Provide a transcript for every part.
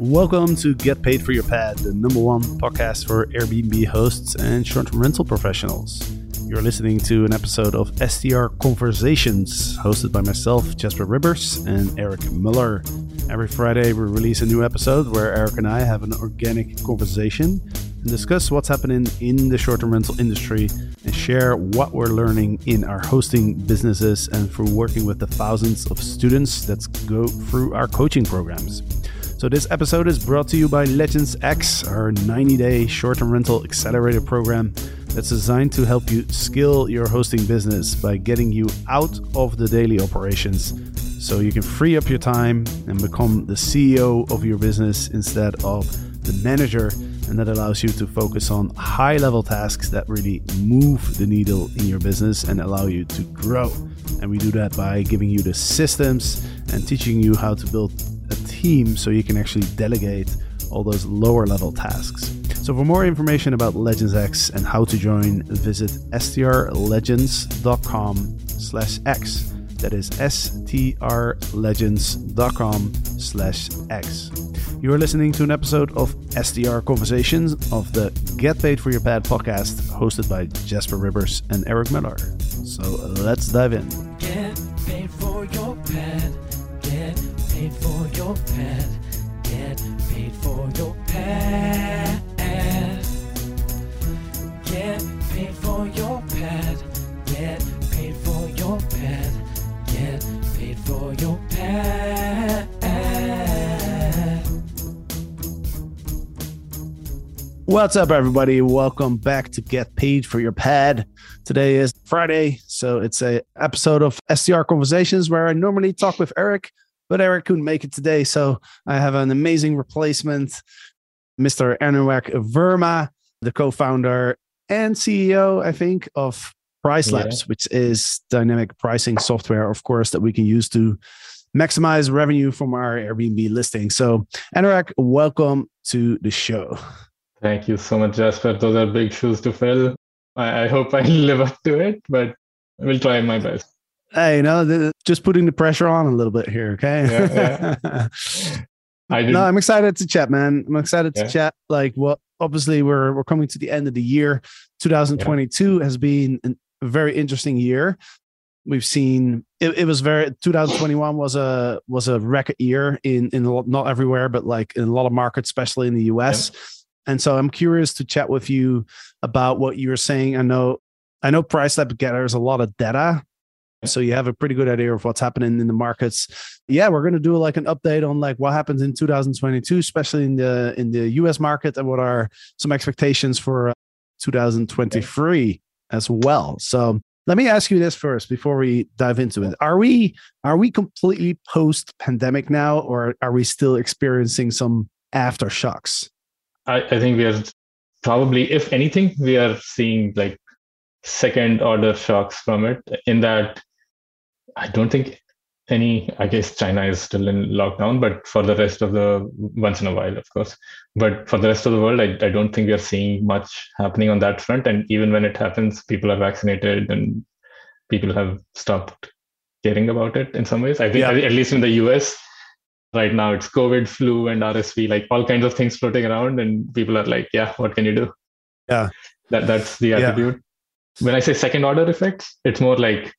Welcome to Get Paid for Your Pad, the number one podcast for Airbnb hosts and short term rental professionals. You're listening to an episode of STR Conversations, hosted by myself, Jasper Rivers, and Eric Miller. Every Friday, we release a new episode where Eric and I have an organic conversation and discuss what's happening in the short term rental industry and share what we're learning in our hosting businesses and through working with the thousands of students that go through our coaching programs. So, this episode is brought to you by Legends X, our 90 day short term rental accelerator program that's designed to help you scale your hosting business by getting you out of the daily operations so you can free up your time and become the CEO of your business instead of the manager. And that allows you to focus on high level tasks that really move the needle in your business and allow you to grow. And we do that by giving you the systems and teaching you how to build a team so you can actually delegate all those lower level tasks. So for more information about Legends X and how to join, visit strlegends.com slash X. That is strlegends.com slash X. You are listening to an episode of STR Conversations of the Get Paid for Your Pad podcast hosted by Jasper Rivers and Eric Miller. So let's dive in. Paid for your pad. Get paid for your pad. Get paid for your pad. Get paid for your pad. Get paid for your pad. What's up, everybody? Welcome back to Get Paid for Your Pad. Today is Friday, so it's a episode of STR Conversations where I normally talk with Eric, but Eric couldn't make it today, so I have an amazing replacement, Mr. Anurag Verma, the co-founder and CEO, I think, of Price Yeah. Labs, which is dynamic pricing software, of course, that we can use to maximize revenue from our Airbnb listing. So, Anurag, welcome to the show. Thank you so much, Jasper. Those are big shoes to fill. I, I hope I live up to it, but I will try my best. Hey, you know, th- just putting the pressure on a little bit here, okay? Yeah, I did. no, I'm excited to chat, man. I'm excited to Yeah. chat. Like, well, obviously, we're we're coming to the end of the year. 2022 has been an- a very interesting year. We've seen it, it was very 2021 was a was a record year in in a lot, not everywhere, but like in a lot of markets, especially in the US. And so I'm curious to chat with you about what you were saying. I know I know Price Lab gathers a lot of data. So you have a pretty good idea of what's happening in the markets. Yeah, we're going to do like an update on like what happens in 2022, especially in the in the US market, and what are some expectations for uh, 2023 as well. So let me ask you this first before we dive into it. Are we are we completely post pandemic now, or are we still experiencing some aftershocks? I, I think we are probably, if anything, we are seeing like second order shocks from it. In that, I don't think any, I guess China is still in lockdown, but for the rest of the, once in a while, of course. But for the rest of the world, I, I don't think we are seeing much happening on that front. And even when it happens, people are vaccinated and people have stopped caring about it in some ways. I think, Yeah. at least in the US, right now it's covid flu and rsv like all kinds of things floating around and people are like yeah what can you do Yeah. that that's the Yeah. attitude when i say second order effects it's more like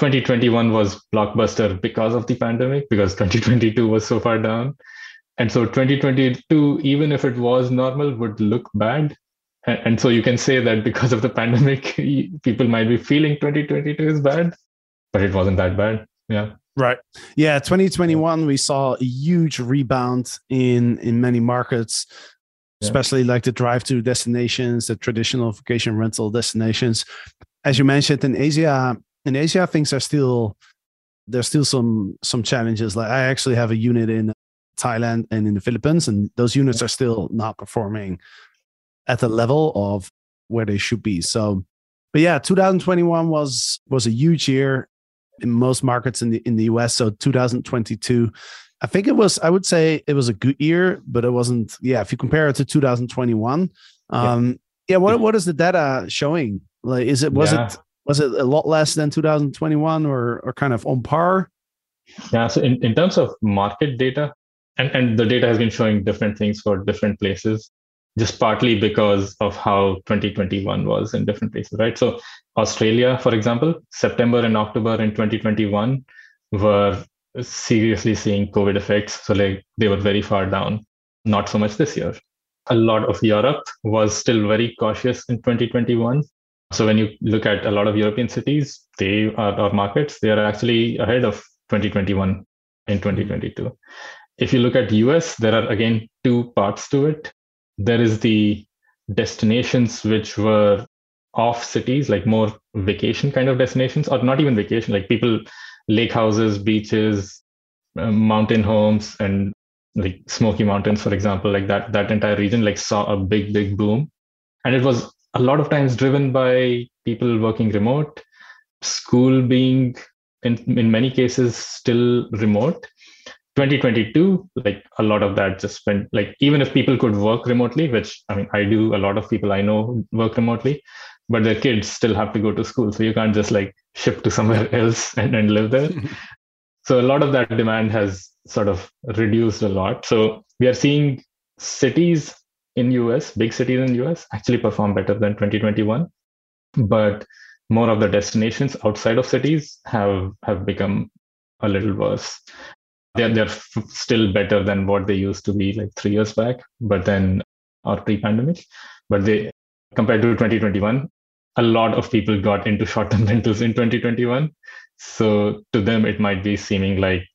2021 was blockbuster because of the pandemic because 2022 was so far down and so 2022 even if it was normal would look bad and, and so you can say that because of the pandemic people might be feeling 2022 is bad but it wasn't that bad yeah Right. Yeah, 2021 we saw a huge rebound in in many markets, Yeah. especially like the drive-to destinations, the traditional vacation rental destinations. As you mentioned in Asia, in Asia things are still there's still some some challenges. Like I actually have a unit in Thailand and in the Philippines and those units are still not performing at the level of where they should be. So but yeah, 2021 was was a huge year in most markets in the in the US. So 2022, I think it was. I would say it was a good year, but it wasn't. Yeah, if you compare it to 2021, um, yeah. what what is the data showing? Like, is it was Yeah. it was it a lot less than 2021 or or kind of on par? Yeah. So in, in terms of market data, and, and the data has been showing different things for different places just partly because of how 2021 was in different places right so australia for example september and october in 2021 were seriously seeing covid effects so like they were very far down not so much this year a lot of europe was still very cautious in 2021 so when you look at a lot of european cities they are or markets they are actually ahead of 2021 in 2022 if you look at us there are again two parts to it. There is the destinations which were off cities like more vacation kind of destinations or not even vacation like people lake houses beaches uh, mountain homes and like smoky mountains for example like that that entire region like saw a big big boom. And it was a lot of times driven by people working remote school being in in many cases still remote. 2022 like a lot of that just went like even if people could work remotely which i mean i do a lot of people i know work remotely but their kids still have to go to school so you can't just like ship to somewhere else and, and live there. So a lot of that demand has sort of reduced a lot. So we are seeing cities in us big cities in us actually perform better than 2021 but more of the destinations outside of cities have have become a little worse they're they're still better than what they used to be like three years back, but then or pre-pandemic. But they compared to 2021, a lot of people got into short-term rentals in 2021. So to them, it might be seeming like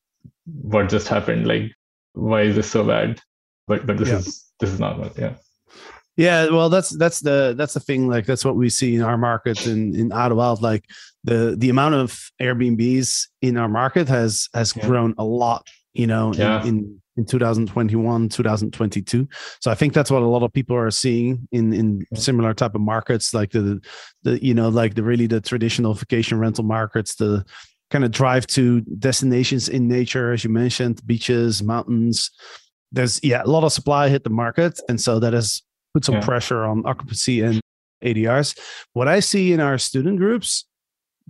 what just happened. Like, why is this so bad? But but this yeah. is this is normal. Yeah. Yeah, well, that's that's the that's the thing. Like that's what we see in our market in in Ottawa. Like the the amount of Airbnbs in our market has has yeah. grown a lot. You know, yeah. in, in in 2021 2022 so i think that's what a lot of people are seeing in in similar type of markets like the the you know like the really the traditional vacation rental markets the kind of drive to destinations in nature as you mentioned beaches mountains there's yeah a lot of supply hit the market and so that has put some yeah. pressure on occupancy and ADRs. What I see in our student groups,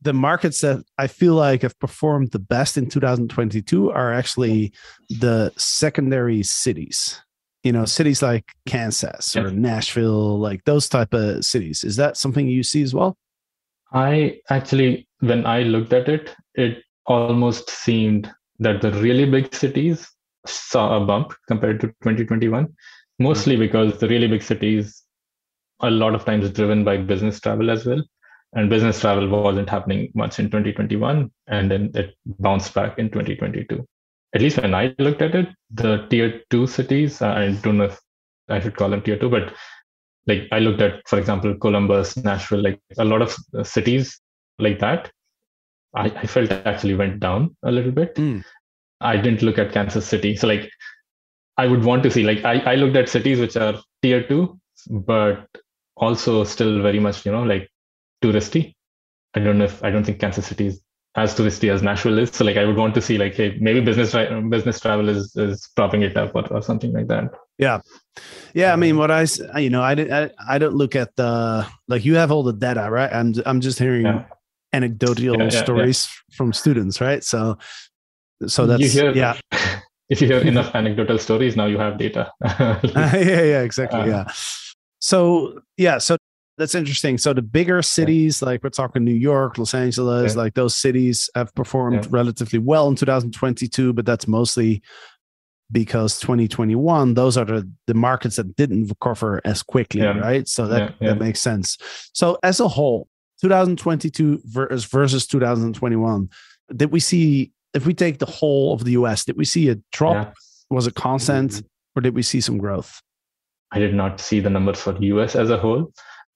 the markets that I feel like have performed the best in 2022 are actually the secondary cities. You know, cities like Kansas or Nashville, like those type of cities. Is that something you see as well? I actually, when I looked at it, it almost seemed that the really big cities saw a bump compared to 2021 mostly because the really big cities a lot of times driven by business travel as well. And business travel wasn't happening much in 2021 and then it bounced back in 2022 at least when i looked at it the tier 2 cities i don't know if i should call them tier 2 but like i looked at for example columbus nashville like a lot of cities like that. I, I felt actually went down a little bit. Mm. I didn't look at kansas city so like I would want to see. Like I, I looked at cities which are tier two, but also still very much, you know, like touristy. I don't know if I don't think Kansas City is as touristy as Nashville is. So like I would want to see like, hey, maybe business business travel is is propping it up or, or something like that. Yeah, yeah. I mean, what I you know, I I, I don't look at the like you have all the data, right? I'm I'm just hearing yeah. anecdotal yeah, yeah, stories from students, right? So so that's hear, yeah. if you have enough anecdotal stories now you have data yeah yeah exactly uh, yeah so yeah so that's interesting so the bigger cities yeah. like we're talking new york los angeles yeah. like those cities have performed yeah. relatively well in 2022 but that's mostly because 2021 those are the, the markets that didn't recover as quickly right so that that makes sense so as a whole 2022 versus versus 2021 did we see if we take the whole of the US, did we see a drop? Yeah. Was it constant mm-hmm. or did we see some growth? I did not see the numbers for the US as a whole,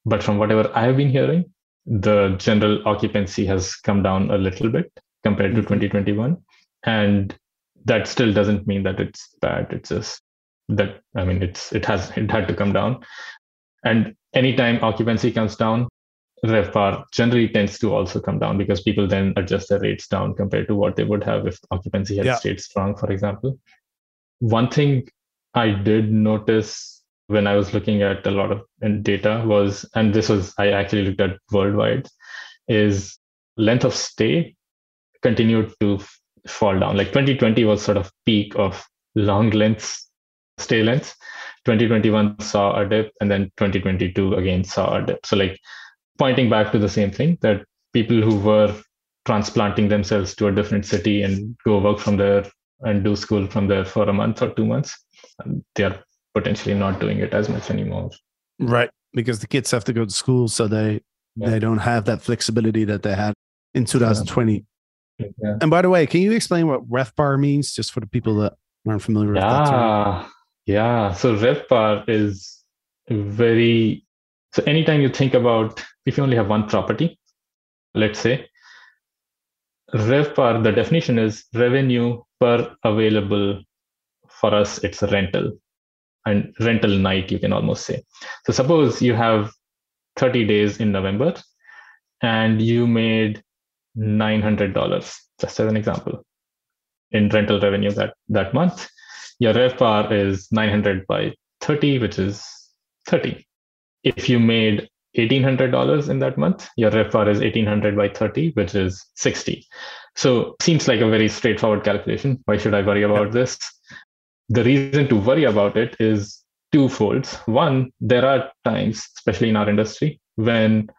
but from whatever I've been hearing, the general occupancy has come down a little bit compared to mm-hmm. 2021. And that still doesn't mean that it's bad. It's just that I mean it's it has it had to come down. And anytime occupancy comes down, RevPAR generally tends to also come down because people then adjust their rates down compared to what they would have if occupancy had yeah. stayed strong, for example. One thing I did notice when I was looking at a lot of data was, and this was, I actually looked at worldwide, is length of stay continued to fall down. Like 2020 was sort of peak of long lengths, stay lengths. 2021 saw a dip, and then 2022 again saw a dip. So, like pointing back to the same thing that people who were transplanting themselves to a different city and go work from there and do school from there for a month or two months, um, they are potentially not doing it as much anymore. Right. Because the kids have to go to school, so they Yeah. they don't have that flexibility that they had in 2020. Yeah. And by the way, can you explain what RevPAR means, just for the people that aren't familiar with that? term? Yeah, yeah. So RevPAR is very so anytime you think about if you only have one property, let's say, RevPAR, the definition is revenue per available for us, it's a rental and rental night, you can almost say. So suppose you have 30 days in November and you made $900, just as an example, in rental revenue that, that month your RevPAR is 900 by 30, which is 30. If you made $1,800 in that month, your RevPAR is 1800 by 30, which is 60. So seems like a very straightforward calculation. Why should I worry about this? The reason to worry about it is twofold. One, there are times, especially in our industry, when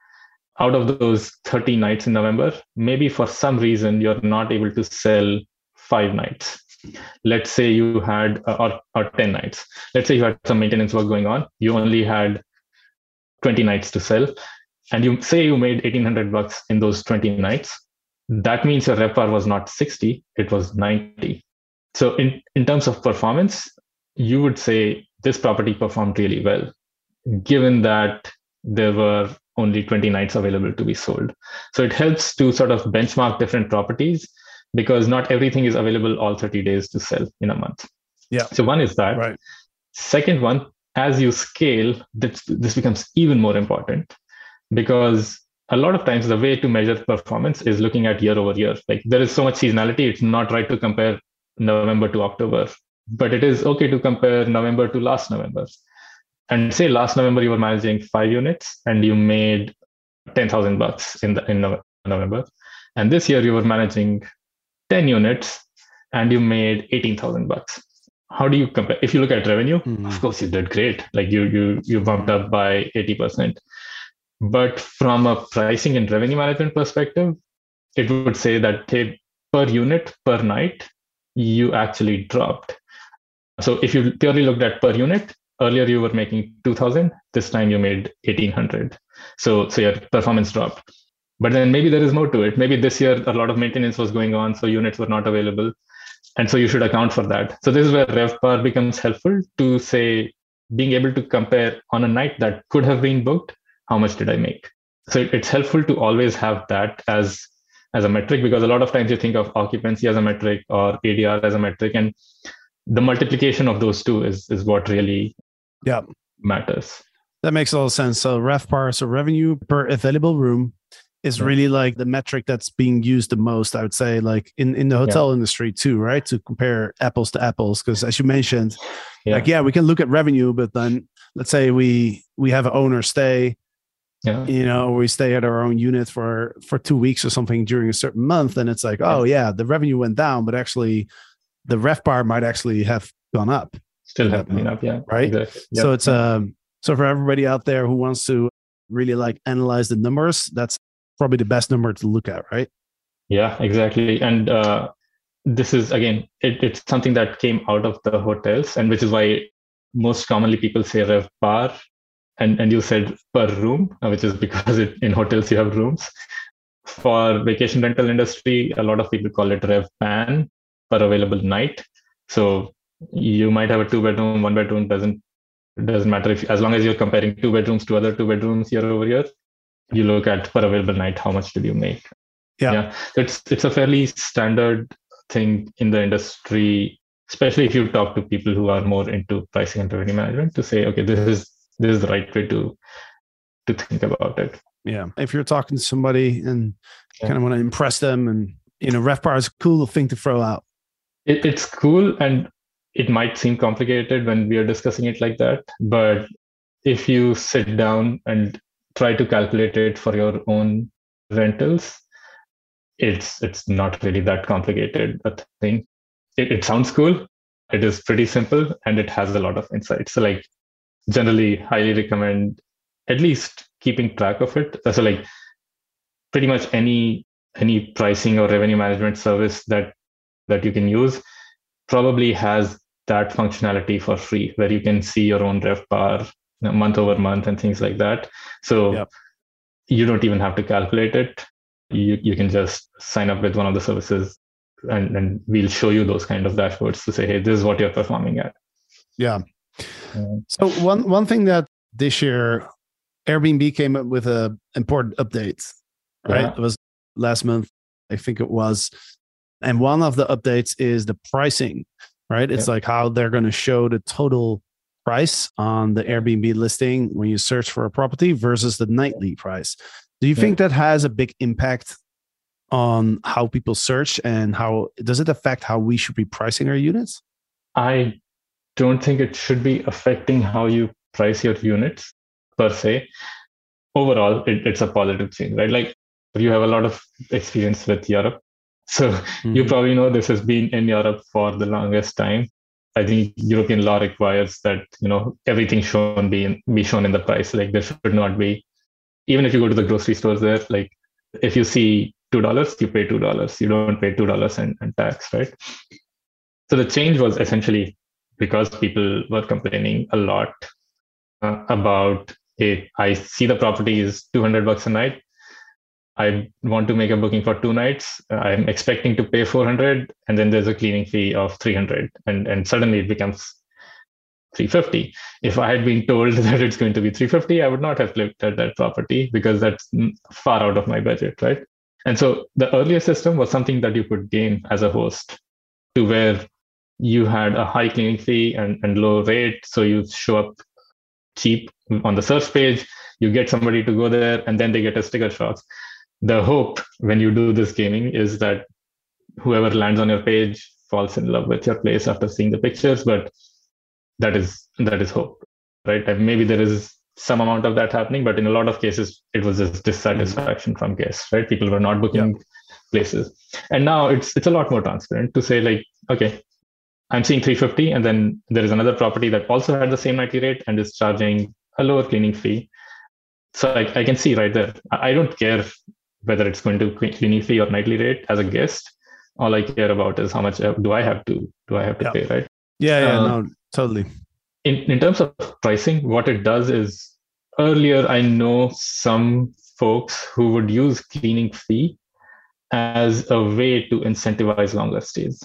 out of those 30 nights in November, maybe for some reason you're not able to sell five nights let's say you had or, or 10 nights let's say you had some maintenance work going on you only had 20 nights to sell and you say you made 1800 bucks in those 20 nights that means your RevPAR was not 60 it was 90 so in, in terms of performance you would say this property performed really well given that there were only 20 nights available to be sold so it helps to sort of benchmark different properties because not everything is available all 30 days to sell in a month. Yeah. So one is that. Right. Second one, as you scale, this, this becomes even more important because a lot of times the way to measure performance is looking at year over year. Like there is so much seasonality, it's not right to compare November to October, but it is okay to compare November to last November. And say last November you were managing five units and you made 10,000 bucks in the in November. And this year you were managing 10 units and you made 18,000 bucks. How do you compare? If you look at revenue, Mhm. of course you did great. Like you you you bumped up by 80%. But from a pricing and revenue management perspective, it would say that hey, per unit per night, you actually dropped. So if you purely looked at per unit, earlier you were making 2000, this time you made 1800. So so your performance dropped but then maybe there is more to it maybe this year a lot of maintenance was going on so units were not available and so you should account for that so this is where revpar becomes helpful to say being able to compare on a night that could have been booked how much did i make so it's helpful to always have that as as a metric because a lot of times you think of occupancy as a metric or adr as a metric and the multiplication of those two is is what really Yeah. matters That makes a lot of sense. So RevPAR, so revenue per available room, is Yeah. really like the metric that's being used the most. I would say, like in in the hotel industry too, right? To compare apples to apples, because as you mentioned, yeah like yeah, we can look at revenue, but then let's say we we have an owner stay, yeah you know, we stay at our own unit for for two weeks or something during a certain month, and it's like, oh yeah, the revenue went down, but actually, the RevPAR might actually have gone up. still Yeah. happening up yeah Right? exactly. So it's um so for everybody out there who wants to really like analyze the numbers, that's probably the best number to look at, right? Yeah, exactly. And uh, this is again, it, it's something that came out of the hotels, and which is why most commonly people say rev par, and and you said per room, uh, which is because it, in hotels you have rooms. For vacation rental industry, a lot of people call it rev pan per available night. So you might have a two bedroom, one bedroom doesn't doesn't matter if as long as you're comparing two bedrooms to other two bedrooms year over year, you look at per available night how much did you make Yeah. So it's it's a fairly standard thing in the industry especially if you talk to people who are more into pricing and revenue management to say okay this is this is the right way to to think about it Yeah. If you're talking to somebody and Yeah. kind of want to impress them and you know, RevPAR is a cool thing to throw out. it, it's cool and it might seem complicated when we are discussing it like that but if you sit down and try to calculate it for your own rentals it's it's not really that complicated a thing it, it sounds cool It is pretty simple and it has a lot of insights. So like generally highly recommend at least keeping track of it. Uh, so like pretty much any any pricing or revenue management service that that you can use probably has that functionality for free where you can see your own rev par month over month and things like that. So yep. you don't even have to calculate it. You, you can just sign up with one of the services and, and we'll show you those kind of dashboards to say hey this is what you're performing at. Yeah. Um, so one one thing that this year airbnb came up with a important update right? Yeah. it was last month i think it was. And one of the updates is the pricing right? It's yeah. like how they're going to show the total price on the airbnb listing when you search for a property versus the nightly price do you yeah. think that has a big impact on how people search and how does it affect how we should be pricing our units? I don't think it should be affecting how you price your units per se. Overall, it, it's a positive thing, right? Like you have a lot of experience with Europe. So mm-hmm. you probably know this has been in Europe for the longest time. I think European law requires that you know everything shown be in, be shown in the price. Like there should not be even if you go to the grocery stores there, like if you see two dollars, you pay two dollars. You don't pay two dollars and, and tax, right? So the change was essentially because people were complaining a lot uh, about hey, I see the property is 200 bucks a night. I want to make a booking for two nights. Uh, I'm expecting to pay 400, and then there's a cleaning fee of 300, and and suddenly it becomes 350 if i had been told that it's going to be 350 i would not have looked at that property because that's far out of my budget right? And so the earlier system was something that you could gain as a host to where you had a high cleaning fee and, and low rate so you show up cheap on the search page you get somebody to go there and then they get a sticker shock the hope when you do this gaming is that whoever lands on your page falls in love with your place after seeing the pictures but that is that is hope right? And maybe there is some amount of that happening but in a lot of cases it was just dissatisfaction from guests right? People were not booking yeah. places. And now it's it's a lot more transparent to say like okay i'm seeing 350 and then there is another property that also had the same nightly rate and is charging a lower cleaning fee. So I, I can see right there. I don't care whether it's going to cleaning fee or nightly rate as a guest all i care about is how much uh, do i have to do i have to yeah. pay right yeah yeah uh, no Totally. In, in terms of pricing, what it does is earlier, I know some folks who would use cleaning fee as a way to incentivize longer stays.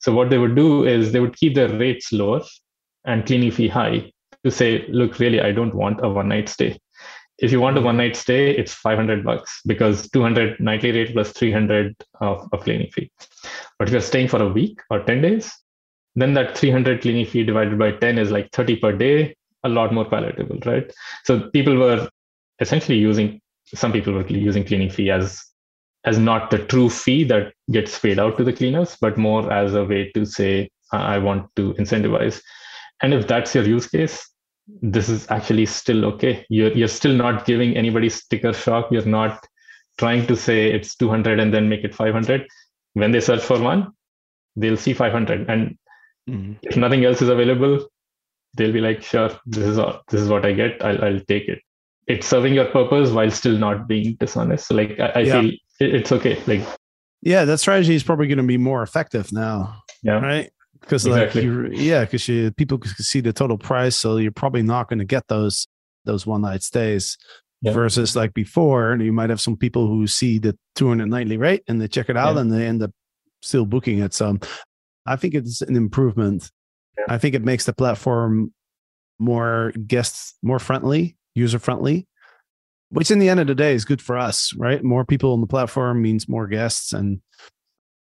So what they would do is they would keep their rates lower and cleaning fee high to say, look, really, I don't want a one night stay. If you want a one night stay, it's 500 bucks because 200 nightly rate plus 300 of, of cleaning fee. But if you're staying for a week or 10 days, then that 300 cleaning fee divided by 10 is like 30 per day a lot more palatable right so people were essentially using some people were using cleaning fee as as not the true fee that gets paid out to the cleaners but more as a way to say i want to incentivize and if that's your use case this is actually still okay you're you're still not giving anybody sticker shock you're not trying to say it's 200 and then make it 500 when they search for one they'll see 500 and Mm-hmm. If nothing else is available, they'll be like, sure, this is all, this is what I get. I'll, I'll take it. It's serving your purpose while still not being dishonest. So like I, I yeah. feel it, it's okay. Like yeah, that strategy is probably going to be more effective now. Yeah. Right. Because exactly. like you, yeah, because you people can see the total price, so you're probably not going to get those those one night stays. Yeah. Versus like before, you might have some people who see the 200 nightly rate and they check it out yeah. and they end up still booking it. So I think it's an improvement. Yeah. I think it makes the platform more guests more friendly, user friendly, which in the end of the day is good for us, right? More people on the platform means more guests, and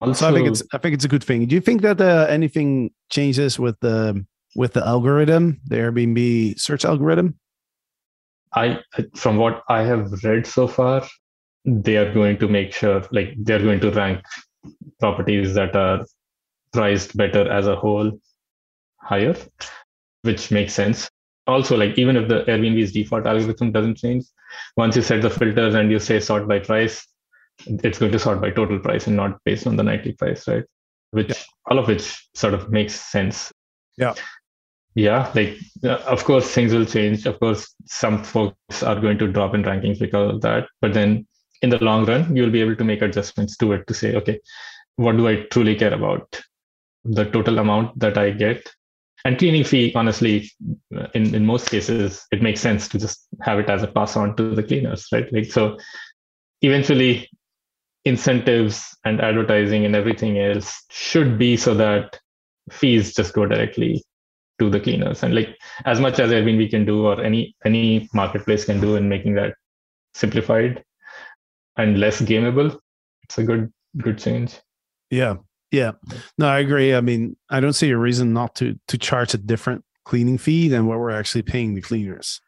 also, so I think it's I think it's a good thing. Do you think that uh, anything changes with the with the algorithm, the Airbnb search algorithm? I, from what I have read so far, they are going to make sure, like they're going to rank properties that are priced better as a whole higher, which makes sense. Also, like even if the Airbnb's default algorithm doesn't change, once you set the filters and you say sort by price, it's going to sort by total price and not based on the nightly price, right? which Yeah. all of which sort of makes sense. Yeah. Yeah, like uh, of course things will change. Of course, some folks are going to drop in rankings because of that. But then in the long run, you'll be able to make adjustments to it to say, okay, what do I truly care about? The total amount that I get. And cleaning fee, honestly, in, in most cases, it makes sense to just have it as a pass on to the cleaners, right? Like so eventually incentives and advertising and everything else should be so that fees just go directly to the cleaners and like as much as airbnb can do or any any marketplace can do in making that simplified and less gameable it's a good good change Yeah. Yeah. No, I agree. I mean, I don't see a reason not to to charge a different cleaning fee than what we're actually paying the cleaners.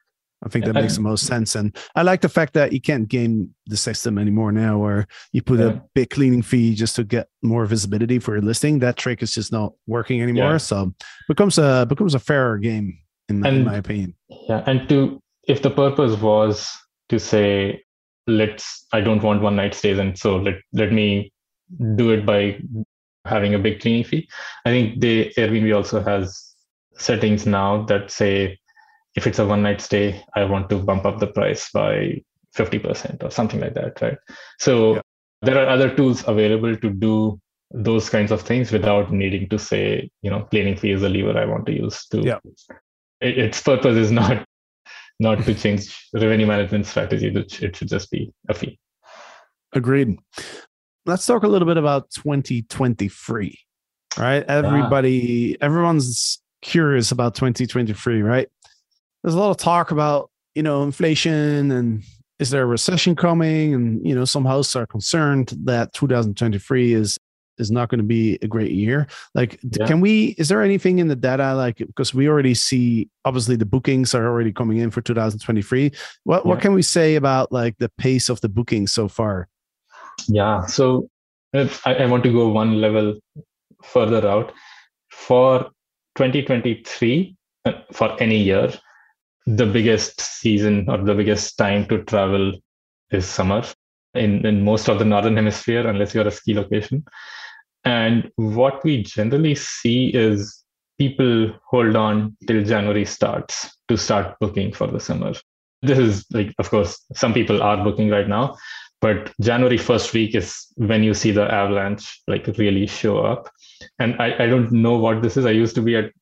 I think that makes the most sense. And I like the fact that you can't game the system anymore now where you put Yeah. a big cleaning fee just to get more visibility for your listing. That trick is just not working anymore. Yeah. So becomes a becomes a fairer game in my, in my opinion. yeah and to if the purpose was to say let's i don't want one night stays and so let let me do it by having a big cleaning fee i think the airbnb also has settings now that say if it's a one night stay i want to bump up the price by 50% or something like that right so Yeah. there are other tools available to do those kinds of things without needing to say you know cleaning fee is a lever i want to use to Yeah. it, its purpose is not not to change revenue management strategy it should- it should just be a fee Agreed. Let's talk a little bit about 2023. Right? Ah. Everybody, everyone's curious about 2023, right? There's a lot of talk about, you know, inflation and is there a recession coming? And, you know, some hosts are concerned that 2023 is is not going to be a great year. Like, Yeah. can we, is there anything in the data, like, because we already see, obviously, the bookings are already coming in for 2023. What, what can we say about like the pace of the bookings so far? Yeah. So I, I want to go one level further out. For 2023, uh, for any year, the biggest season or the biggest time to travel is summer in, in most of the northern hemisphere, unless you're a ski location. And what we generally see is people hold on till January starts to start booking for the summer. This is like, of course, some people are booking right now, but January first week is when you see the avalanche like really show up. And I, I don't know what this is. I used to be at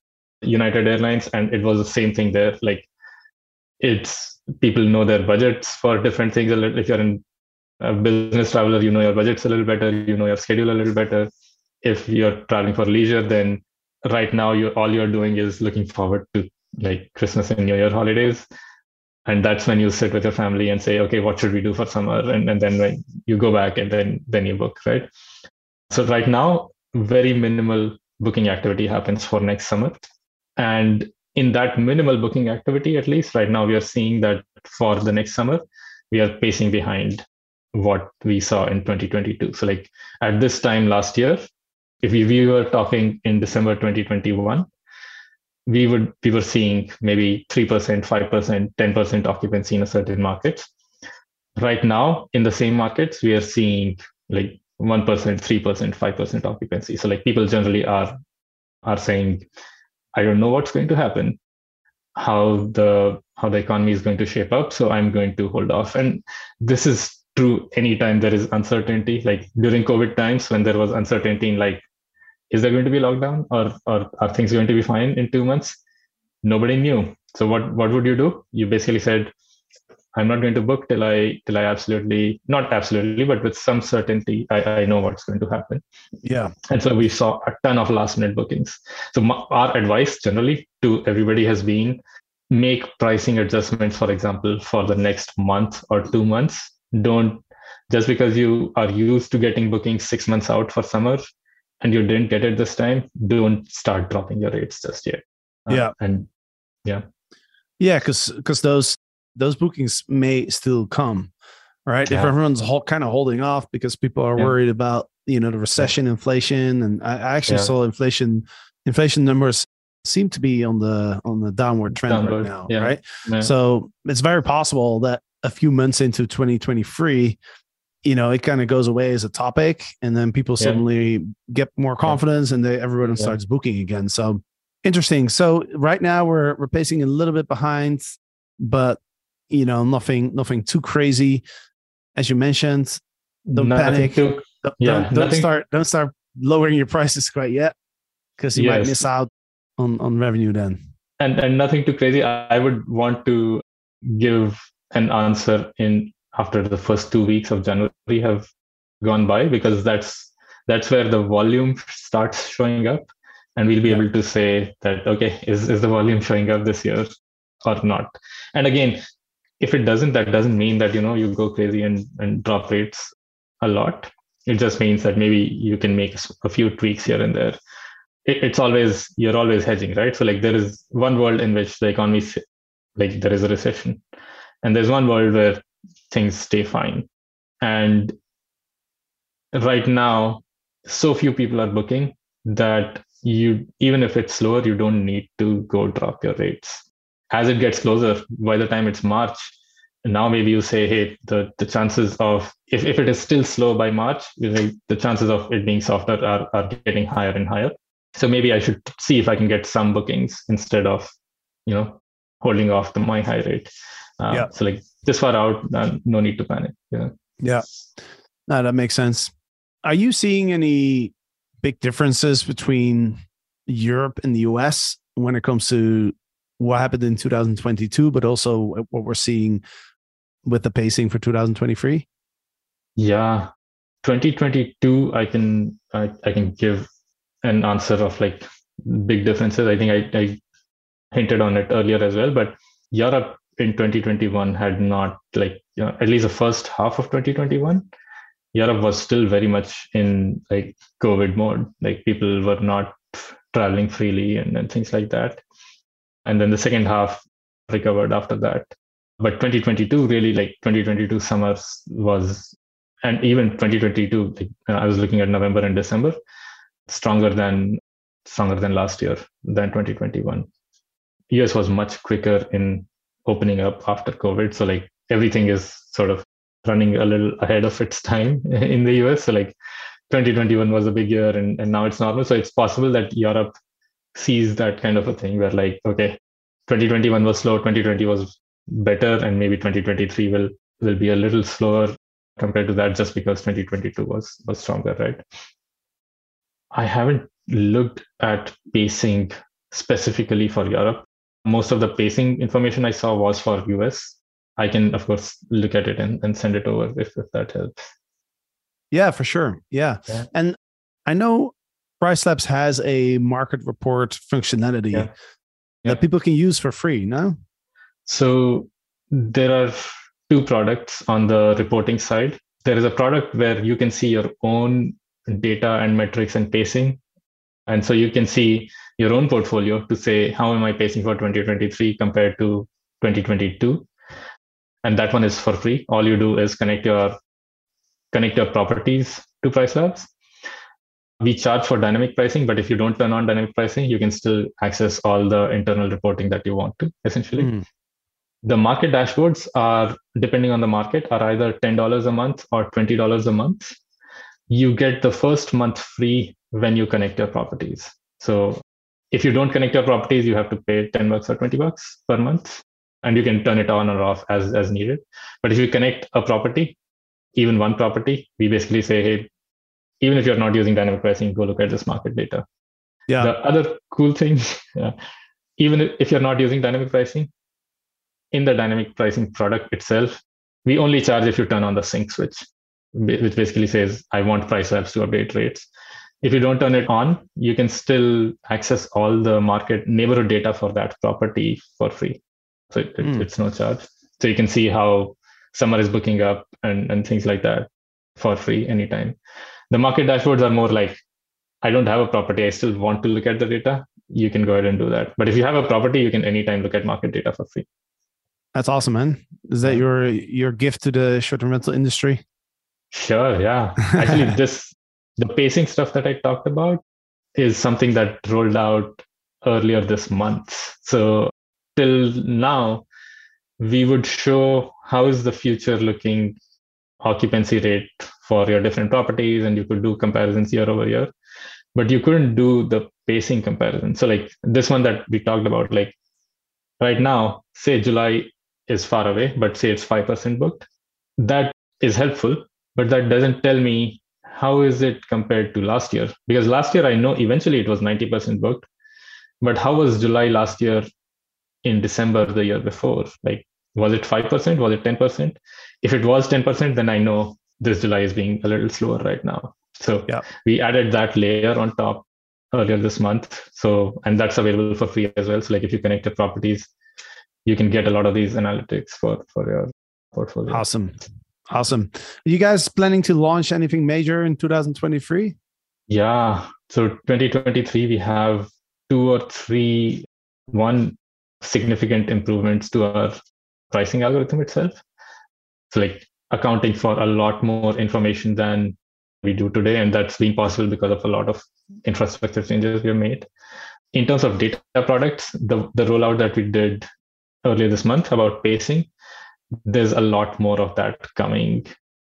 United Airlines and it was the same thing there. Like it's people know their budgets for different things. If you're in a business traveler, you know your budgets a little better, you know your schedule a little better. If you're traveling for leisure, then right now you all you're doing is looking forward to like Christmas and New Year holidays. And that's when you sit with your family and say, okay, what should we do for summer? And, and then when you go back and then then you book, right? So right now, very minimal booking activity happens for next summer. And in that minimal booking activity, at least right now, we are seeing that for the next summer, we are pacing behind what we saw in 2022. So, like at this time last year, if we, we were talking in December 2021, we would we were seeing maybe 3%, 5%, 10% occupancy in a certain market. Right now, in the same markets, we are seeing like 1%, 3%, 5% occupancy. So like people generally are are saying, I don't know what's going to happen, how the how the economy is going to shape up. So I'm going to hold off. And this is true anytime there is uncertainty. Like during COVID times when there was uncertainty in like, is there going to be lockdown or or are things going to be fine in two months? Nobody knew. So what what would you do? You basically said, I'm not going to book till I till I absolutely not absolutely, but with some certainty, I, I know what's going to happen. Yeah. And so we saw a ton of last minute bookings. So my, our advice generally to everybody has been make pricing adjustments, for example, for the next month or two months. Don't just because you are used to getting bookings six months out for summer and you didn't get it this time, don't start dropping your rates just yet. Uh, Yeah. And yeah. Yeah, because because those those bookings may still come, right? If everyone's kind of holding off because people are Yeah. worried about you know the recession, inflation, and I, actually Yeah. saw inflation inflation numbers seem to be on the on the downward trend Downward, right now, yeah. right? yeah. So it's very possible that a few months into 2023, you know, it kind of goes away as a topic, and then people Yeah. suddenly get more confidence, and they everyone Yeah. starts booking again. So interesting. So right now we're we're pacing a little bit behind, but you know, nothing nothing too crazy. As you mentioned, don't Nothing panic. too- don't, yeah, don't, don't start don't start lowering your prices quite yet, because you might miss out on on revenue then. and and nothing too crazy. I I would want to give an answer in after the first two weeks of January have gone by because that's that's where the volume starts showing up, and we'll be Yeah. able to say that okay, is is the volume showing up this year or not? And again, if it doesn't, that doesn't mean that you know you go crazy and and drop rates a lot. It just means that maybe you can make a few tweaks here and there. It, it's always you're always hedging right? So like there is one world in which the economy like there is a recession. And there's one world where things stay fine. And right now so few people are booking that you even if it's slower you don't need to go drop your rates as it gets closer by the time it's march now maybe you say hey the, the chances of if, if it is still slow by march the chances of it being softer are, are getting higher and higher so maybe i should see if i can get some bookings instead of you know holding off the my high rate uh, Yeah. so like this far out uh, no need to panic yeah Yeah. No, that makes sense. Are you seeing any big differences between Europe and the US when it comes to what happened in 2022, but also what we're seeing with the pacing for 2023? yeah. 2022 i can I, I can give an answer of like big differences. I think I, I hinted on it earlier as well but europe in 2021 had not like you know, at least the first half of 2021 europe was still very much in like covid mode. Like people were not traveling freely and, and things like that and then the second half recovered after that. But 2022 really like 2022 summers was and even 2022 like, uh, i was looking at november and december stronger than stronger than last year than 2021 us was much quicker in opening up after covid. So like everything is sort of running a little ahead of its time in the us so like 2021 was a big year and, and now it's normal. So it's possible that europe sees that kind of a thing where like okay 2021 was slow 2020 was better and maybe 2023 will will be a little slower compared to that just because 2022 was was stronger right i haven't looked at pacing specifically for europe most of the pacing information i saw was for us i can of course look at it and, and send it over if, if that helps Yeah, for sure. Yeah. Yeah. And I know Price Labs has a market report functionality Yeah. Yeah. that people can use for free, no? So there are two products on the reporting side. There is a product where you can see your own data and metrics and pacing. And so you can see your own portfolio to say, how am I pacing for 2023 compared to 2022? And that one is for free. All you do is connect your connect your properties to Price Labs. We charge for dynamic pricing, but if you don't turn on dynamic pricing, you can still access all the internal reporting that you want to, essentially. Mm. the market dashboards are depending on the market are either $10 a month or $20 a month. You get the first month free when you connect your properties. So if you don't connect your properties you have to pay 10 bucks or 20 bucks per month and you can turn it on or off as as needed. But if you connect a property even one property we basically say hey even if you're not using dynamic pricing go look at this market data Yeah. the other cool thing yeah, even if you're not using dynamic pricing in the dynamic pricing product itself, we only charge if you turn on the sync switch, which basically says, I want price labs to update rates. If you don't turn it on, you can still access all the market neighborhood data for that property for free. So it, Hmm. it's no charge. So you can see how summer is booking up and, and things like that for free anytime. The market dashboards are more like, I don't have a property. I still want to look at the data. You can go ahead and do that. But if you have a property, you can anytime look at market data for free. That's awesome, man. Is that your your gift to the short-term rental industry? Sure, yeah. Actually, this the pacing stuff that I talked about is something that rolled out earlier this month. So till now, we would show how is the future looking occupancy rate for your different properties and you could do comparisons year over year. But you couldn't do the pacing comparison. So like this one that we talked about like right now say july is far away but say it's 5% booked that is helpful but that doesn't tell me how is it compared to last year. Because last year i know eventually it was 90% booked but how was july last year in december the year before? Like was it 5% was it 10% if it was 10% then i know this july is being a little slower right now so Yeah. we added that layer on top earlier this month so and that's available for free as well so like if you connect your properties you can get a lot of these analytics for for your portfolio Awesome. Awesome. Are you guys planning to launch anything major in 2023? Yeah. So 2023, we have two or three, one significant improvements to our pricing algorithm itself. So, like accounting for a lot more information than we do today. And that's been possible because of a lot of infrastructure changes we have made. In terms of data products, the, the rollout that we did earlier this month about pacing, there's a lot more of that coming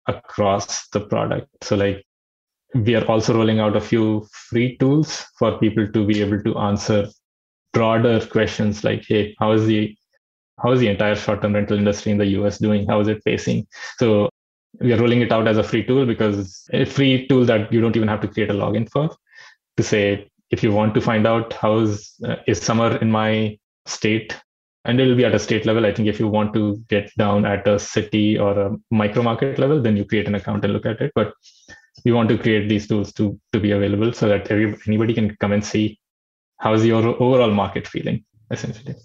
across the product. So, like, we are also rolling out a few free tools for people to be able to answer broader questions like hey how is the how is the entire short-term rental industry in the us doing? How is it pacing so we are rolling it out as a free tool because a free tool that you don't even have to create a login for to say if you want to find out how is uh, is summer in my state and it will be at a state level i think if you want to get down at a city or a micro market level then you create an account and look at it. But we want to create these tools to to be available so that every, anybody can come and see how's your overall market feeling essentially.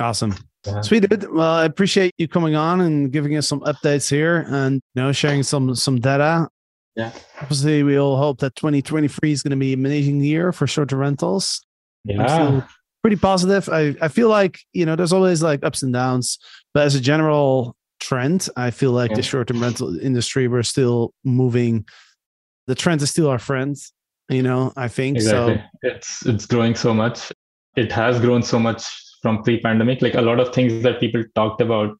Awesome. Yeah. Sweet dude. Well, I appreciate you coming on and giving us some updates here and you know sharing some some data. Yeah. Obviously, we all hope that 2023 is going to be an amazing year for short-term rentals. I yeah pretty positive. I, I feel like, you know, there's always like ups and downs, but as a general trend, I feel like Yeah. the short-term rental industry, we're still moving. The trend is still our friend, you know, I think. exactly So it's it's growing so much it has grown so much from pre-pandemic like a lot of things that people talked about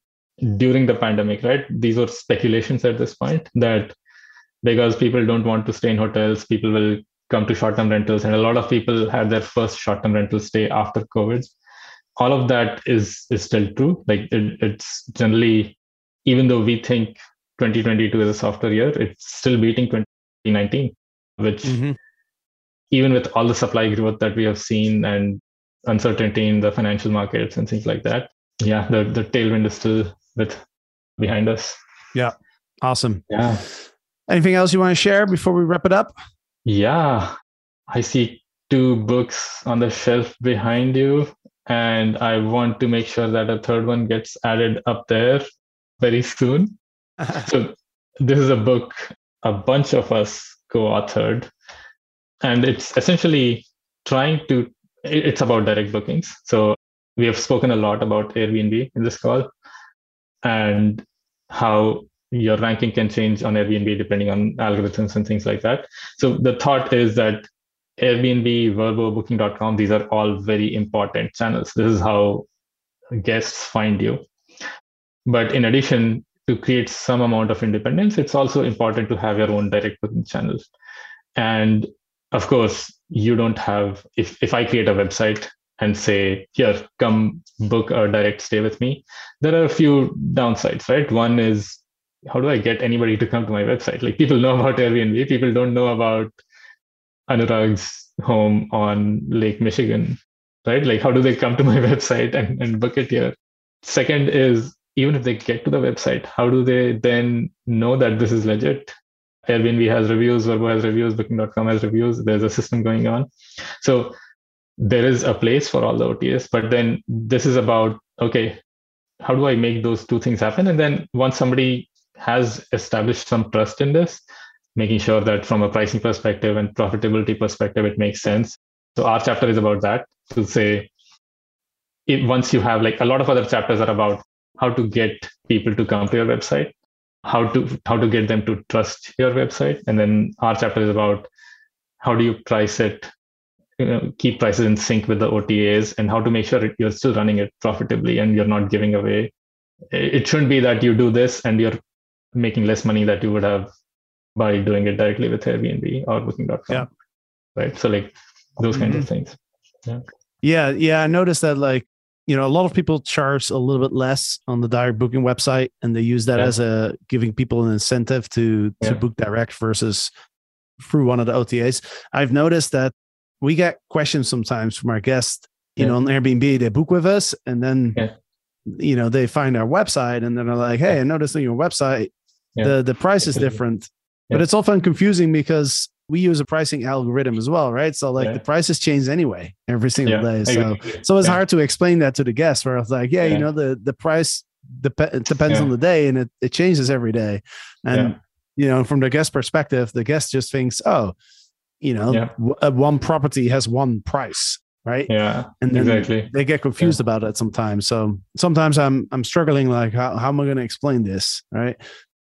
during the pandemic right? These were speculations at this point that because people don't want to stay in hotels people will come to short-term rentals and a lot of people had their first short-term rental stay after covid. All of that is is still true. Like it, it's generally even though we think 2022 is a softer year it's still beating 2019 which Mhm. even with all the supply growth that we have seen and uncertainty in the financial markets and things like that, yeah, the, the tailwind is still with behind us. Yeah. Awesome. Yeah. Anything else you want to share before we wrap it up? Yeah. I see two books on the shelf behind you, and I want to make sure that a third one gets added up there very soon. so this is a book a bunch of us co-authored and it's essentially trying to it's about direct bookings. So we have spoken a lot about airbnb in this call and how your ranking can change on airbnb depending on algorithms and things like that. So the thought is that airbnb Vrbo booking.com these are all very important channels. This is how guests find you. But in addition to create some amount of independence, it's also important to have your own direct booking channels. And of course, you don't have, if, if I create a website and say, here, come book a direct stay with me, there are a few downsides, right? One is, how do I get anybody to come to my website? Like people know about Airbnb, people don't know about Anurag's home on Lake Michigan, right? Like, how do they come to my website and, and book it here? Second is, even if they get to the website, how do they then know that this is legit? Airbnb has reviews, Vrbo has reviews, Booking.com has reviews. There's a system going on. So there is a place for all the OTAs, but then this is about okay, how do I make those two things happen? And then once somebody has established some trust in this, making sure that from a pricing perspective and profitability perspective, it makes sense. So our chapter is about that to say, if once you have like a lot of other chapters are about how to get people to come to your website how to how to get them to trust your website and then our chapter is about how do you price it you know, keep prices in sync with the otas and how to make sure you're still running it profitably and you're not giving away it shouldn't be that you do this and you're making less money that you would have by doing it directly with Airbnb or Booking.com. Yeah. Right. So like those kinds Mhm. of things. Yeah, yeah. I noticed that like, you know, a lot of people charge a little bit less on the direct booking website and they use that Yeah. as a giving people an incentive to to Yeah. book direct versus through one of the OTAs. I've noticed that we get questions sometimes from our guests, you Yeah. know, on Airbnb, they book with us and then you know, they find our website and then they're like, Hey, I noticed on your website the the price is different. But it's often confusing because we use a pricing algorithm as well, right? So like Yeah. the prices change anyway every single Yeah. day. So so it's Yeah. hard to explain that to the guests where I was like, yeah, you know, the the price dep- depends on the day and it, it changes every day. And you know, from the guest perspective, the guest just thinks, oh, you know, Yeah. w- uh, one property has one price, right? Yeah. And then Exactly. they get confused about it sometimes. So sometimes I'm I'm struggling like how, how am I going to explain this, right?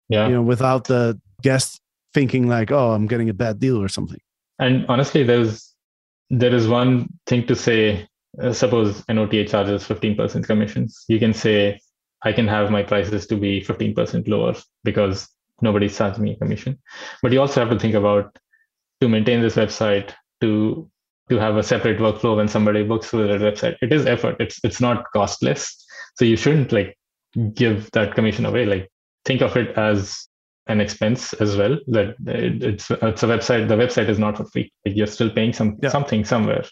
Yeah. You know, without the guest thinking like, oh, I'm getting a bad deal or something. And honestly, there's there is one thing to say. Uh, suppose an OTA charges 15% commissions. You can say, I can have my prices to be 15% lower because nobody's charging me a commission. But you also have to think about to maintain this website, to to have a separate workflow when somebody books through that website. It is effort. It's it's not costless. So you shouldn't like give that commission away. Like think of it as an expense as well. That it, it's it's a website. The website is not for free. Like you're still paying some Yeah. something somewhere.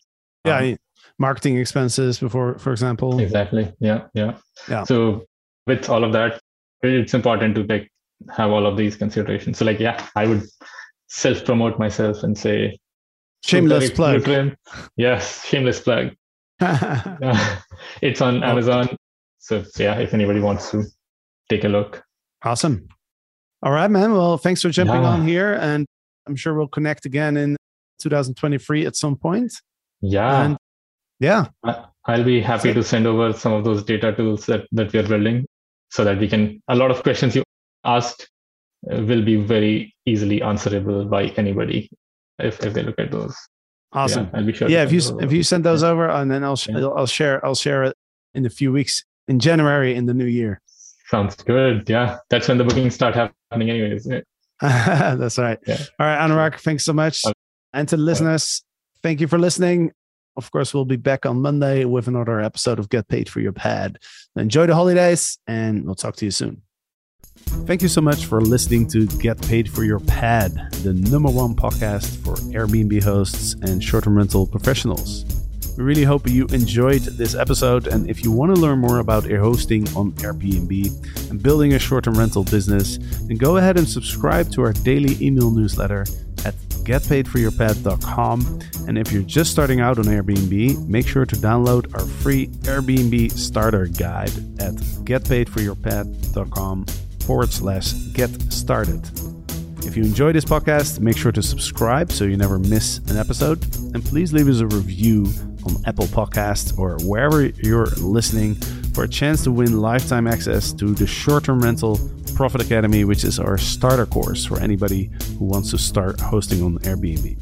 Yeah, Um, I- marketing expenses before, for example. Exactly. Yeah. Yeah. Yeah. So with all of that, it's important to like have all of these considerations. So like, yeah, I would self promote myself and say Shameless plug. Yes, shameless plug. it's on Amazon. So yeah, if anybody wants to take a look. awesome. All right, man. Well, thanks for jumping Yeah. on here. And I'm sure we'll connect again in 2023 at some point. Yeah. And yeah, I'll be happy to send over some of those data tools that, that we are building so that we can, a lot of questions you asked uh, will be very easily answerable by anybody if, if they look at those. awesome. Yeah, I'll be sure. yeah if you if you send those over and then i'll sh- Yeah. i'll share i'll share it in a few weeks in january in the new year Sounds good. Yeah. That's when the bookings start happening anyways. that's right Yeah. all right anurag thanks so much Okay. and to the listeners thank you for listening of course we'll be back on monday with another episode of get paid for your pad enjoy the holidays and we'll talk to you soon Thank you so much for listening to Get Paid for Your Pad, the number one podcast for Airbnb hosts and short term rental professionals. We really hope you enjoyed this episode. And if you want to learn more about air hosting on Airbnb and building a short term rental business, then go ahead and subscribe to our daily email newsletter at getpaidforyourpad.com. And if you're just starting out on Airbnb, make sure to download our free Airbnb starter guide at getpaidforyourpad.com forward slash get started. If you enjoy this podcast, make sure to subscribe so you never miss an episode. And please leave us a review on Apple Podcasts or wherever you're listening for a chance to win lifetime access to the short term rental Profit Academy, which is our starter course for anybody who wants to start hosting on Airbnb.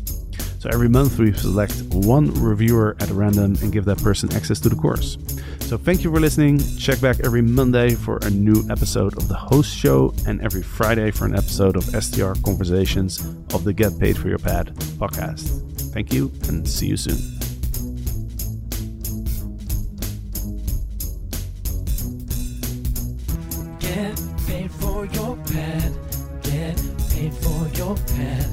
So every month we select one reviewer at random and give that person access to the course. So thank you for listening. Check back every Monday for a new episode of the host show and every Friday for an episode of STR Conversations of the Get Paid for Your Pad podcast. Thank you and see you soon. For